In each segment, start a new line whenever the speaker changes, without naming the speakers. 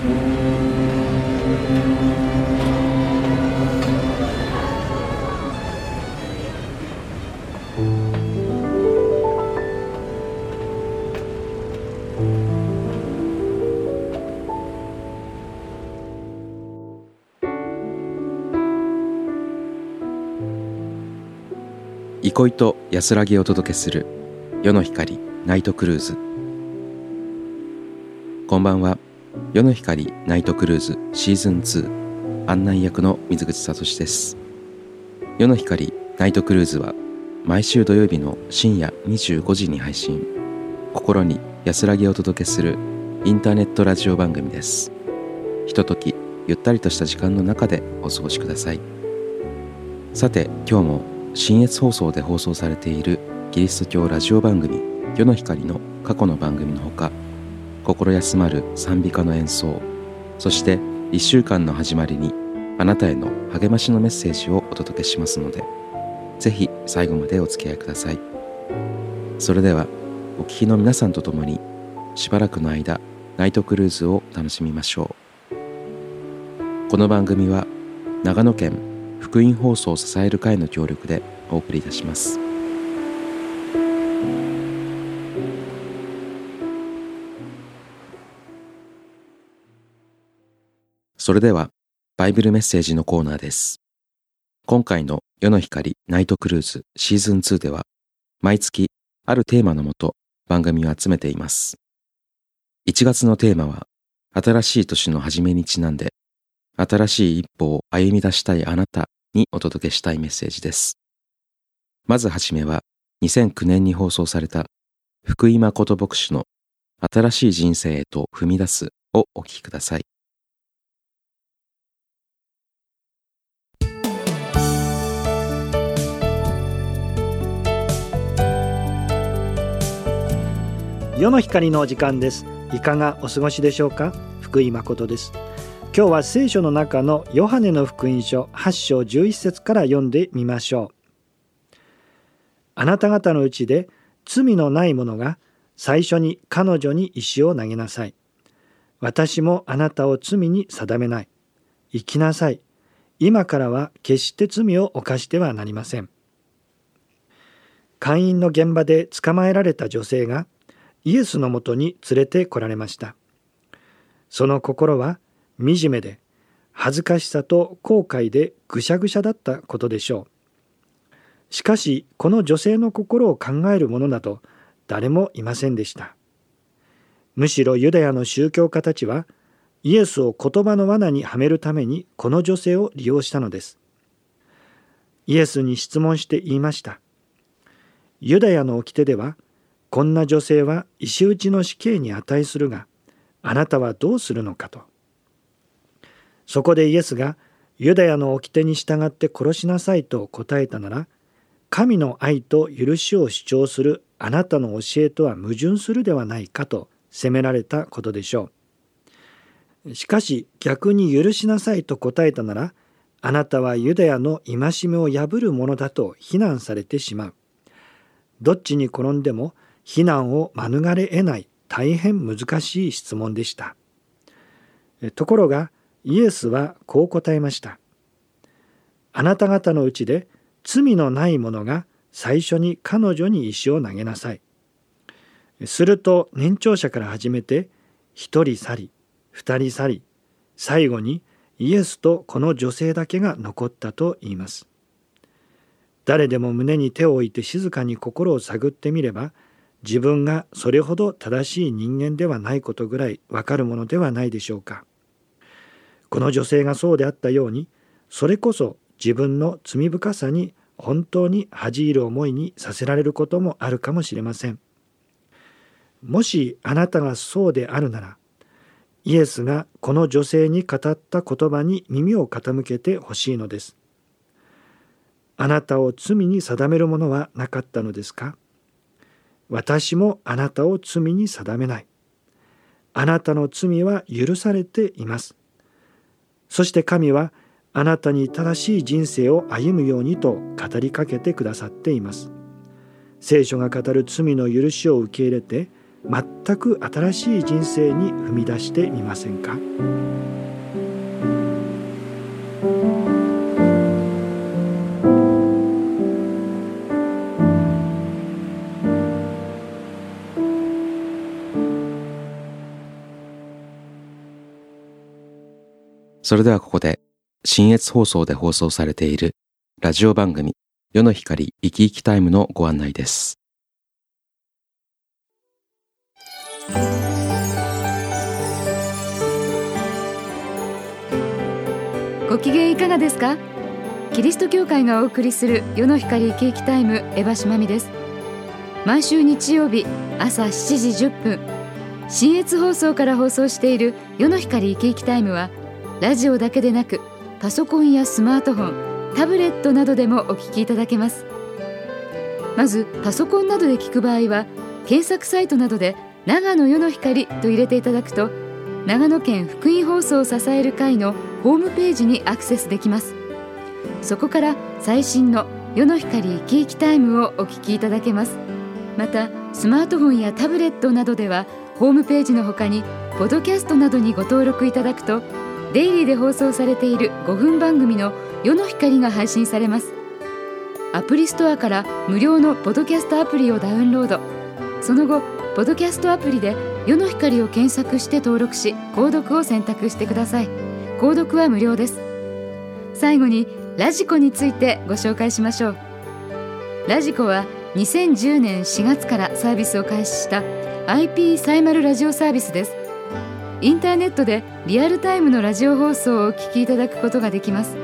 憩いと安らぎをお届けする夜の光ナイトクルーズ。こんばんは。夜の光ナイトクルーズシーズン2案内役の水口聡です。夜の光ナイトクルーズは毎週土曜日の深夜25時に配信。心に安らぎをお届けするインターネットラジオ番組です。ひとときゆったりとした時間の中でお過ごしください。さて今日も新越放送で放送されているキリスト教ラジオ番組「世の光」の過去の番組のほか心休まる賛美歌の演奏。そして1週間の始まりにあなたへの励ましのメッセージをお届けしますのでぜひ最後までお付き合いください。それではお聞きの皆さんと共にしばらくの間ナイトクルーズを楽しみましょう。この番組は長野県福音放送を支える会の協力でお送りいたします。それでは、バイブルメッセージのコーナーです。今回の世の光ナイトクルーズシーズン2では、毎月あるテーマのもと番組を集めています。1月のテーマは、新しい年の初めにちなんで、新しい一歩を歩み出したいあなたにお届けしたいメッセージです。まずはじめは2009年に放送された福井誠牧師の新しい人生へと踏み出すをお聞きください。
世の光のお時間です。いかがお過ごしでしょうか？福井誠です。今日は聖書の中のヨハネの福音書8章11節から読んでみましょう。あなた方のうちで罪のない者が最初に彼女に石を投げなさい。私もあなたを罪に定めない。生きなさい。今からは決して罪を犯してはなりません。会員の現場で捕まえられた女性がイエスのもとに連れてこられました。その心は惨めで恥ずかしさと後悔でぐしゃぐしゃだったことでしょう。しかしこの女性の心を考える者など誰もいませんでした。むしろユダヤの宗教家たちはイエスを言葉の罠にはめるためにこの女性を利用したのです。イエスに質問して言いました。ユダヤの掟ではこんな女性は石打ちの死刑に値するがあなたはどうするのかとそこでイエスがユダヤの掟に従って殺しなさいと答えたなら神の愛と許しを主張するあなたの教えとは矛盾するではないかと責められたことでしょう。しかし逆に許しなさいと答えたならあなたはユダヤの戒めを破るものだと非難されてしまう。どっちに転んでも非難を免れ得ない大変難しい質問でした。ところがイエスはこう答えました。あなた方のうちで罪のない者が最初に彼女に石を投げなさい。すると年長者から始めて一人去り二人去り最後にイエスとこの女性だけが残ったと言います。誰でも胸に手を置いて静かに心を探ってみれば自分がそれほど正しい人間ではないことぐらいわかるものではないでしょうか。この女性がそうであったようにそれこそ自分の罪深さに本当に恥じる思いにさせられることもあるかもしれません。もしあなたがそうであるならイエスがこの女性に語った言葉に耳を傾けてほしいのです。あなたを罪に定めるものはなかったのですか？私もあなたを罪に定めない。あなたの罪は許されています。そして神はあなたに正しい人生を歩むようにと語りかけてくださっています。聖書が語る罪の許しを受け入れて全く新しい人生に踏み出してみませんか？
それではここで、新越放送で放送されているラジオ番組世の光生き生きタイムのご案内です。
ご機嫌いかがですか？キリスト教会がお送りする世の光生き生きタイムエバシマミです毎週日曜日朝7時10分新越放送から放送している世の光生き生きタイムはラジオだけでなくパソコンやスマートフォンタブレットなどでもお聞きいただけます。まずパソコンなどで聞く場合は検索サイトなどで長野世の光と入れていただくと長野県福音放送を支える会のホームページにアクセスできます。そこから最新の世の光生き生きタイムをお聞きいただけます。またスマートフォンやタブレットなどではホームページのほかにポドキャストなどにご登録いただくとデイリーで放送されている5分番組の世の光が配信されます。アプリストアから無料のポドキャストアプリをダウンロード。その後ポッドキャストアプリで世の光を検索して登録し購読を選択してください。購読は無料です。最後にラジコについてご紹介しましょう。ラジコは2010年4月からサービスを開始した IP サイマルラジオサービスです。インターネットでリアルタイムのラジオ放送をお聞きいただくことができます。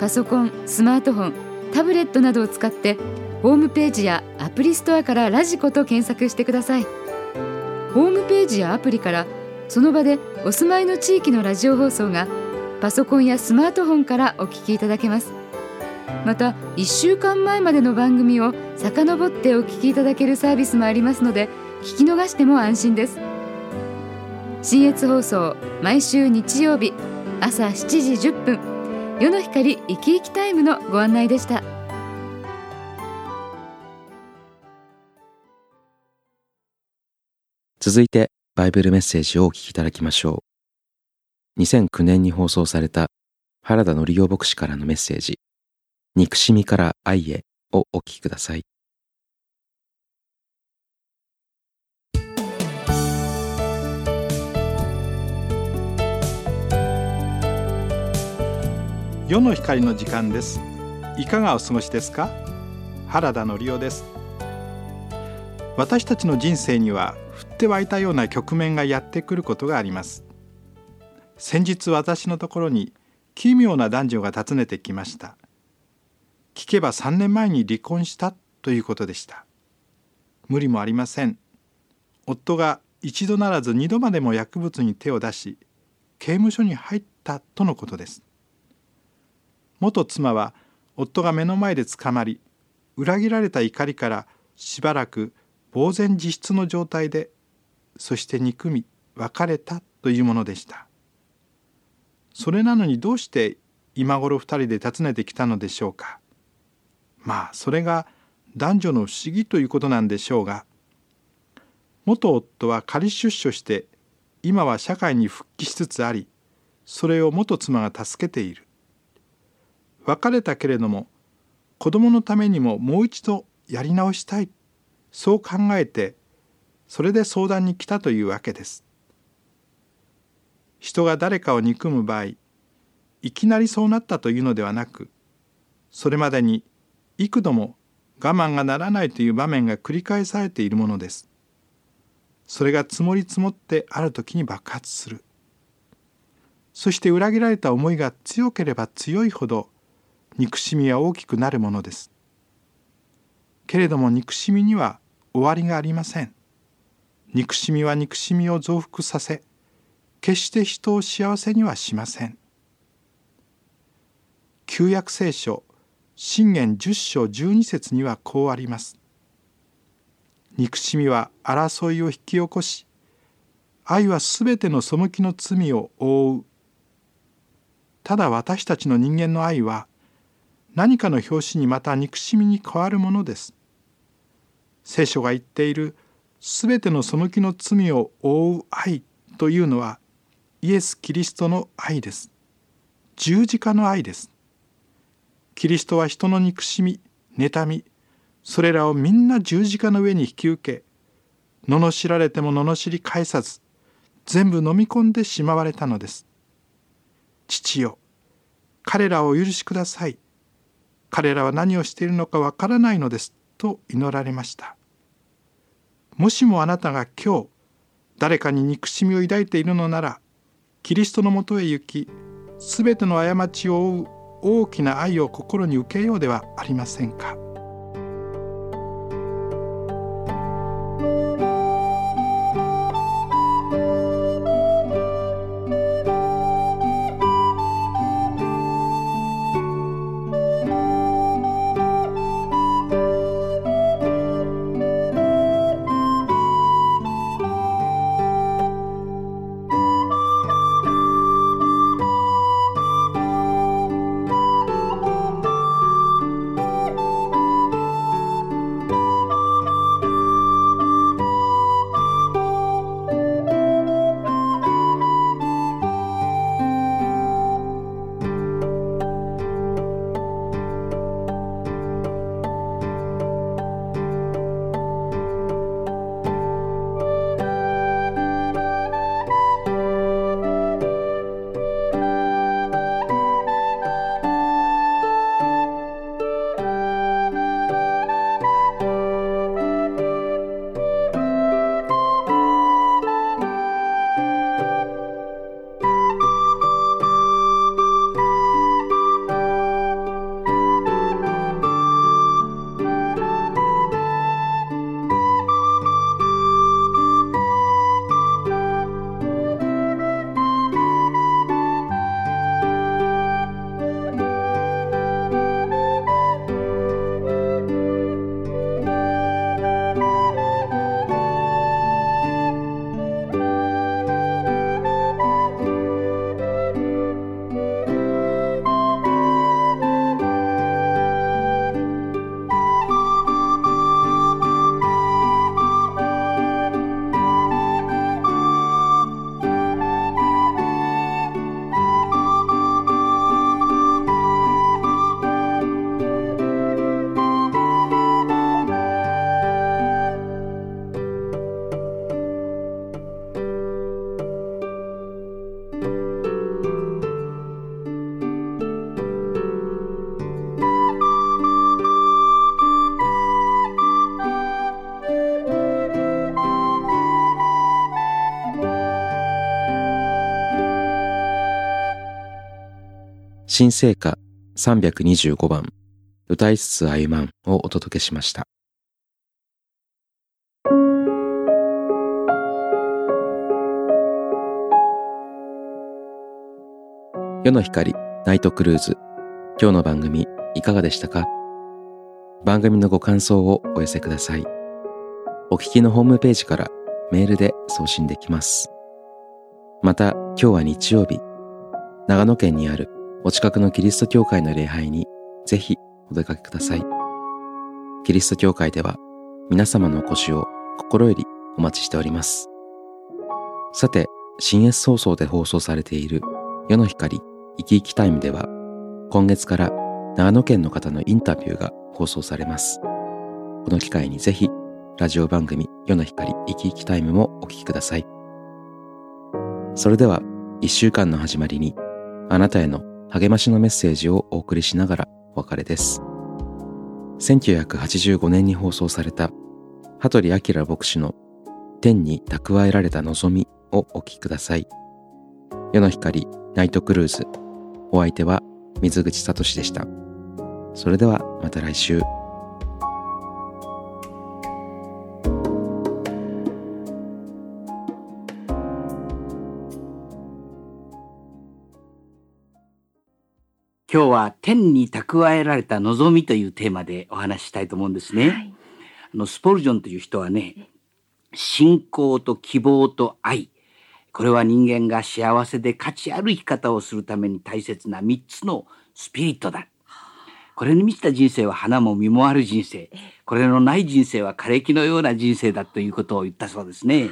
パソコンスマートフォンタブレットなどを使ってホームページやアプリストアからラジコと検索してください。ホームページやアプリからその場でお住まいの地域のラジオ放送がパソコンやスマートフォンからお聞きいただけます。また1週間前までの番組を遡ってお聞きいただけるサービスもありますので聞き逃しても安心です。新越放送毎週日曜日朝7時10分夜の光生き生きタイムのご案内でした。
続いてバイブルメッセージをお聞きいただきましょう。2009年に放送された原田則夫牧師からのメッセージ。憎しみから愛へをお聞きください。
世の光の時間です。いかがお過ごしですか？原田則夫です。私たちの人生には降って湧いたような局面がやってくることがあります。先日私のところに奇妙な男女が訪ねてきました。聞けば3年前に離婚したということでした。無理もありません。夫が一度ならず二度までも薬物に手を出し刑務所に入ったとのことです。元妻は夫が目の前で捕まり裏切られた怒りからしばらく呆然自失の状態でそして憎み別れたというものでした。それなのにどうして今頃二人で訪ねてきたのでしょうか。まあそれが男女の不思議ということなんでしょうが元夫は仮出所して今は社会に復帰しつつありそれを元妻が助けている。別れたけれども子供のためにももう一度やり直したいそう考えてそれで相談に来たというわけです。人が誰かを憎む場合いきなりそうなったというのではなくそれまでに幾度も我慢がならないという場面が繰り返されているものです。それが積もり積もってある時に爆発する。そして裏切られた思いが強ければ強いほど憎しみは大きくなるものです。けれども憎しみには終わりがありません。憎しみは憎しみを増幅させ、決して人を幸せにはしません。旧約聖書信玄十章十二節にはこうあります。憎しみは争いを引き起こし、愛はすべての背きの罪を覆う。ただ私たちの人間の愛は何かの拍子にまた憎しみに変わるものです。聖書が言っている全てのその気の罪を覆う愛というのはイエス・キリストの愛です。十字架の愛です。キリストは人の憎しみ、妬み、それらをみんな十字架の上に引き受け、罵られても罵り返さず、全部飲み込んでしまわれたのです。父よ、彼らをお許しください。彼らは何をしているのかわからないのです。と祈られました。もしもあなたが今日、誰かに憎しみを抱いているのなら、キリストのもとへ行き、全ての過ちを負う大きな愛を心に受けようではありませんか。
新聖歌325番歌いつつ歩まんをお届けしました。夜の光ナイトクルーズ今日の番組いかがでしたか？番組のご感想をお寄せください。お聞きのホームページからメールで送信できます。また今日は日曜日長野県にあるお近くのキリスト教会の礼拝にぜひお出かけください。キリスト教会では皆様のお越しを心よりお待ちしております。さて、新越放送で放送されている世の光生き生きタイムでは今月から長野県の方のインタビューが放送されます。この機会にぜひラジオ番組世の光生き生きタイムもお聴きください。それでは一週間の始まりにあなたへの励ましのメッセージをお送りしながらお別れです。1985年に放送された羽鳥明牧師の天に蓄えられた望みをお聞きください。世の光ナイトクルーズ。お相手は水口聡でした。それではまた来週。
今日は天に蓄えられた望みというテーマでお話ししたいと思うんですね。はい、あのスポルジョンという人はね、信仰と希望と愛、これは人間が幸せで価値ある生き方をするために大切な3つのスピリットだ。これに満ちた人生は花も実もある人生これのない人生は枯れ木のような人生だということを言ったそうですね。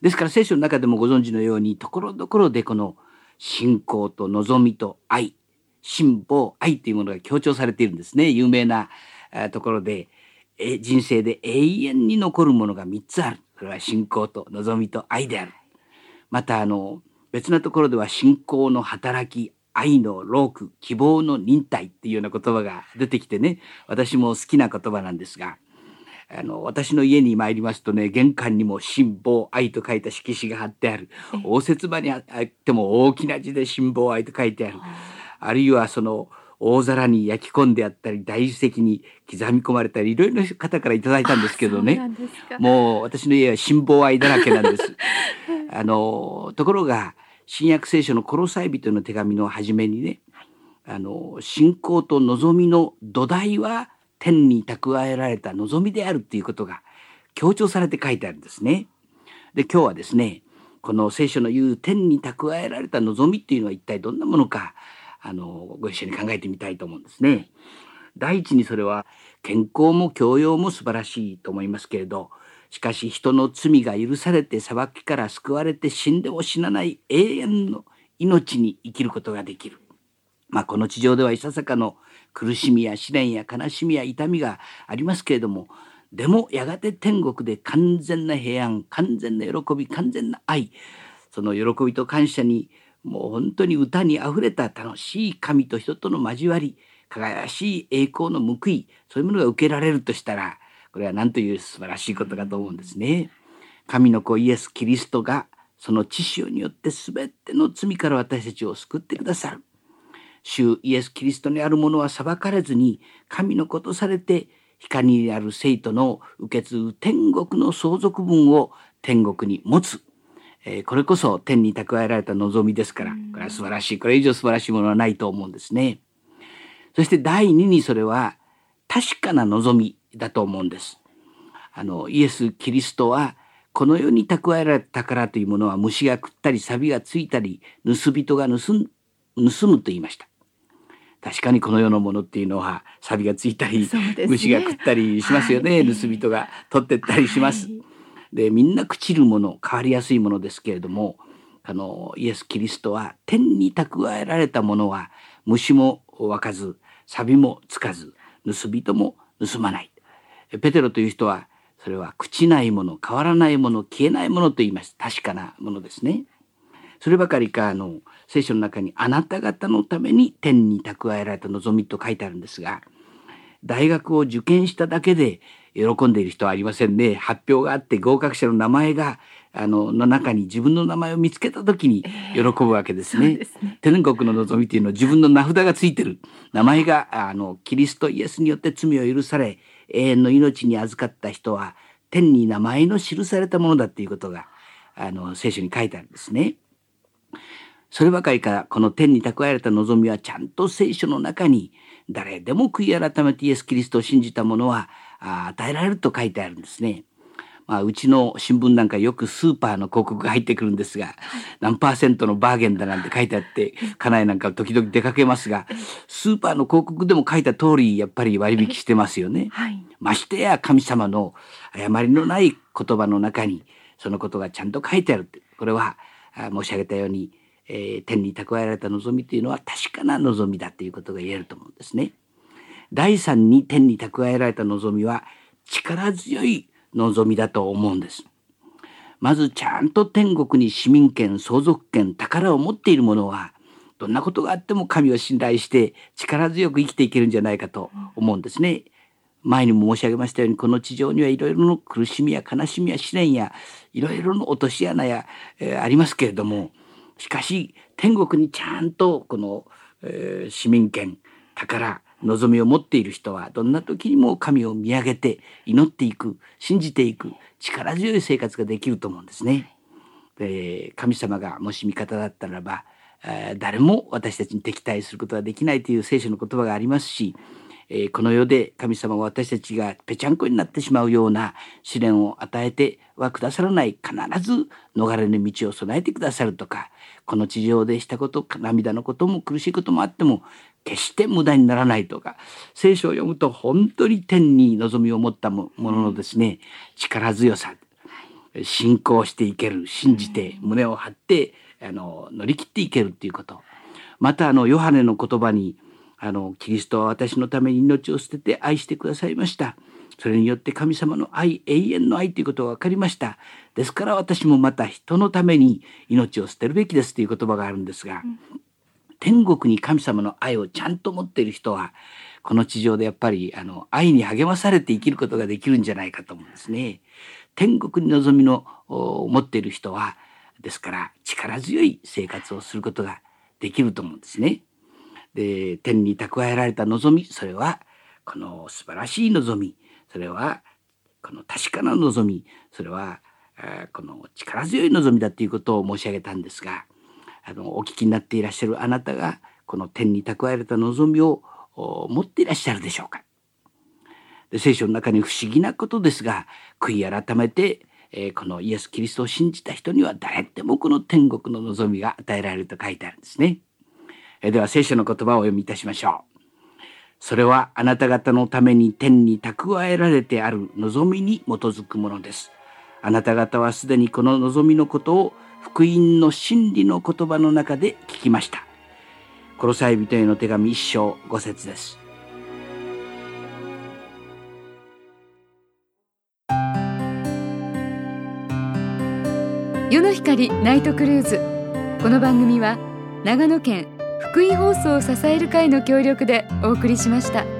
ですから聖書の中でもご存知のようにところどころでこの信仰と望みと愛信望愛というものが強調されているんですね。有名なところで人生で永遠に残るものが3つある。それは信仰と望みと愛である。またあの別なところでは信仰の働き愛の労苦希望の忍耐っていうような言葉が出てきてね私も好きな言葉なんですがあの私の家に参りますとね玄関にも「辛抱愛」と書いた色紙が貼ってある。応接場にあっても大きな字で「辛抱愛」と書いてあるあるいはその大皿に焼き込んであったり大理石に刻み込まれたりいろいろな方からいただいたんですけどねもう私の家は辛抱愛だらけなんです。あのところが新約聖書の「コロサイ人の手紙」の初めにねあの信仰と望みの土台は天に蓄えられた望みであるっていうことが強調されて書いてあるんですね。で今日はですねこの聖書の言う天に蓄えられた望みっていうのは一体どんなものかあのご一緒に考えてみたいと思うんですね。第一にそれは健康も教養も素晴らしいと思いますけれどしかし人の罪が許されて裁きから救われて死んでも死なない永遠の命に生きることができる。まあ、この地上ではいささかの苦しみや試練や悲しみや痛みがありますけれどもでもやがて天国で完全な平安完全な喜び完全な愛その喜びと感謝にもう本当に歌にあふれた楽しい神と人との交わり輝かしい栄光の報いそういうものが受けられるとしたらこれは何という素晴らしいことかと思うんですね。神の子イエス・キリストがその知識によって全ての罪から私たちを救ってくださる。主イエス・キリストにあるものは裁かれずに神の子とされて光にある生徒の受け継ぐ天国の相続分を天国に持つ、えー、これこそ天に蓄えられた望みですからこれは素晴らしいこれ以上素晴らしいものはないと思うんですね。そして第二にそれは確かな望みだと思うんです。あのイエス・キリストはこの世に蓄えられた宝というものは虫が食ったり錆がついたり盗人が盗むと言いました。確かにこの世のものっていうのは錆がついたり、ね、虫が食ったりしますよね、はい、盗人が取ってったりします。はい、でみんな朽ちるもの変わりやすいものですけれどもあのイエス・キリストは天に蓄えられたものは虫も湧かず錆もつかず盗人も盗まない。ペテロという人はそれは朽ちないもの変わらないもの消えないものと言います確かなものですね。そればかりかあの聖書の中にあなた方のために天に蓄えられた望みと書いてあるんですが大学を受験しただけで喜んでいる人はありませんね発表があって合格者の名前があのの中に自分の名前を見つけた時に喜ぶわけですね。えー、ね天国の望みというのは自分の名札がついてる名前があのキリストイエスによって罪を許され永遠の命に預かった人は天に名前の記されたものだっていうことがあの聖書に書いてあるんですね。そればかりかこの天に蓄えられた望みはちゃんと聖書の中に誰でも悔い改めてイエス・キリストを信じた者は与えられると書いてあるんですね。まあ、うちの新聞なんかよくスーパーの広告が入ってくるんですが何パーセントのバーゲンだなんて書いてあって 家内なんか時々出かけますがスーパーの広告でも書いた通りやっぱり割引してますよね。はい、ましてや神様の誤りのない言葉の中にそのことがちゃんと書いてあるってこれは申し上げたようにえー、天に蓄えられた望みというのは確かな望みだということが言えると思うんですね。第三に天に蓄えられた望みは力強い望みだと思うんです。まずちゃんと天国に市民権相続権宝を持っている者はどんなことがあっても神を信頼して力強く生きていけるんじゃないかと思うんですね。前にも申し上げましたようにこの地上にはいろいろの苦しみや悲しみや試練やいろいろの落とし穴や、えー、ありますけれどもしかし天国にちゃんとこの、えー、市民権宝望みを持っている人はどんな時にも神を見上げて祈っていく信じていく力強い生活ができると思うんですね。で神様がもし味方だったらば、えー、誰も私たちに敵対することはできないという聖書の言葉がありますしえー、この世で神様は私たちがぺちゃんこになってしまうような試練を与えてはくださらない必ず逃れの道を備えてくださるとかこの地上でしたこと涙のことも苦しいこともあっても決して無駄にならないとか聖書を読むと本当に天に望みを持ったもののですね力強さ信仰していける信じて胸を張ってあの乗り切っていけるっていうこと。またあのヨハネの言葉にあのキリストは私のために命を捨てて愛してくださいました。それによって神様の愛永遠の愛ということが分かりました。ですから私もまた人のために命を捨てるべきですという言葉があるんですが、うん、天国に神様の愛をちゃんと持っている人はこの地上でやっぱりあの愛に励まされて生きることができるんじゃないかと思うんですね。天国に望みの持っている人はですから力強い生活をすることができると思うんですね。で天に蓄えられた望みそれはこの素晴らしい望みそれはこの確かな望みそれはこの力強い望みだということを申し上げたんですがあのお聞きになっていらっしゃるあなたがこの天に蓄えられた望みを持っていらっしゃるでしょうかで聖書の中に不思議なことですが悔い改めて、えー、このイエス・キリストを信じた人には誰でもこの天国の望みが与えられると書いてあるんですね。えー、では聖書の言葉をお読みいたしましょう。それはあなた方のために天に蓄えられてある望みに基づくものです。あなた方はすでにこの望みのことを福音の真理の言葉の中で聞きました。コロサイ人への手紙一章五節です。
世の光ナイトクルーズこの番組は長野県福井放送を支える会の協力でお送りしました。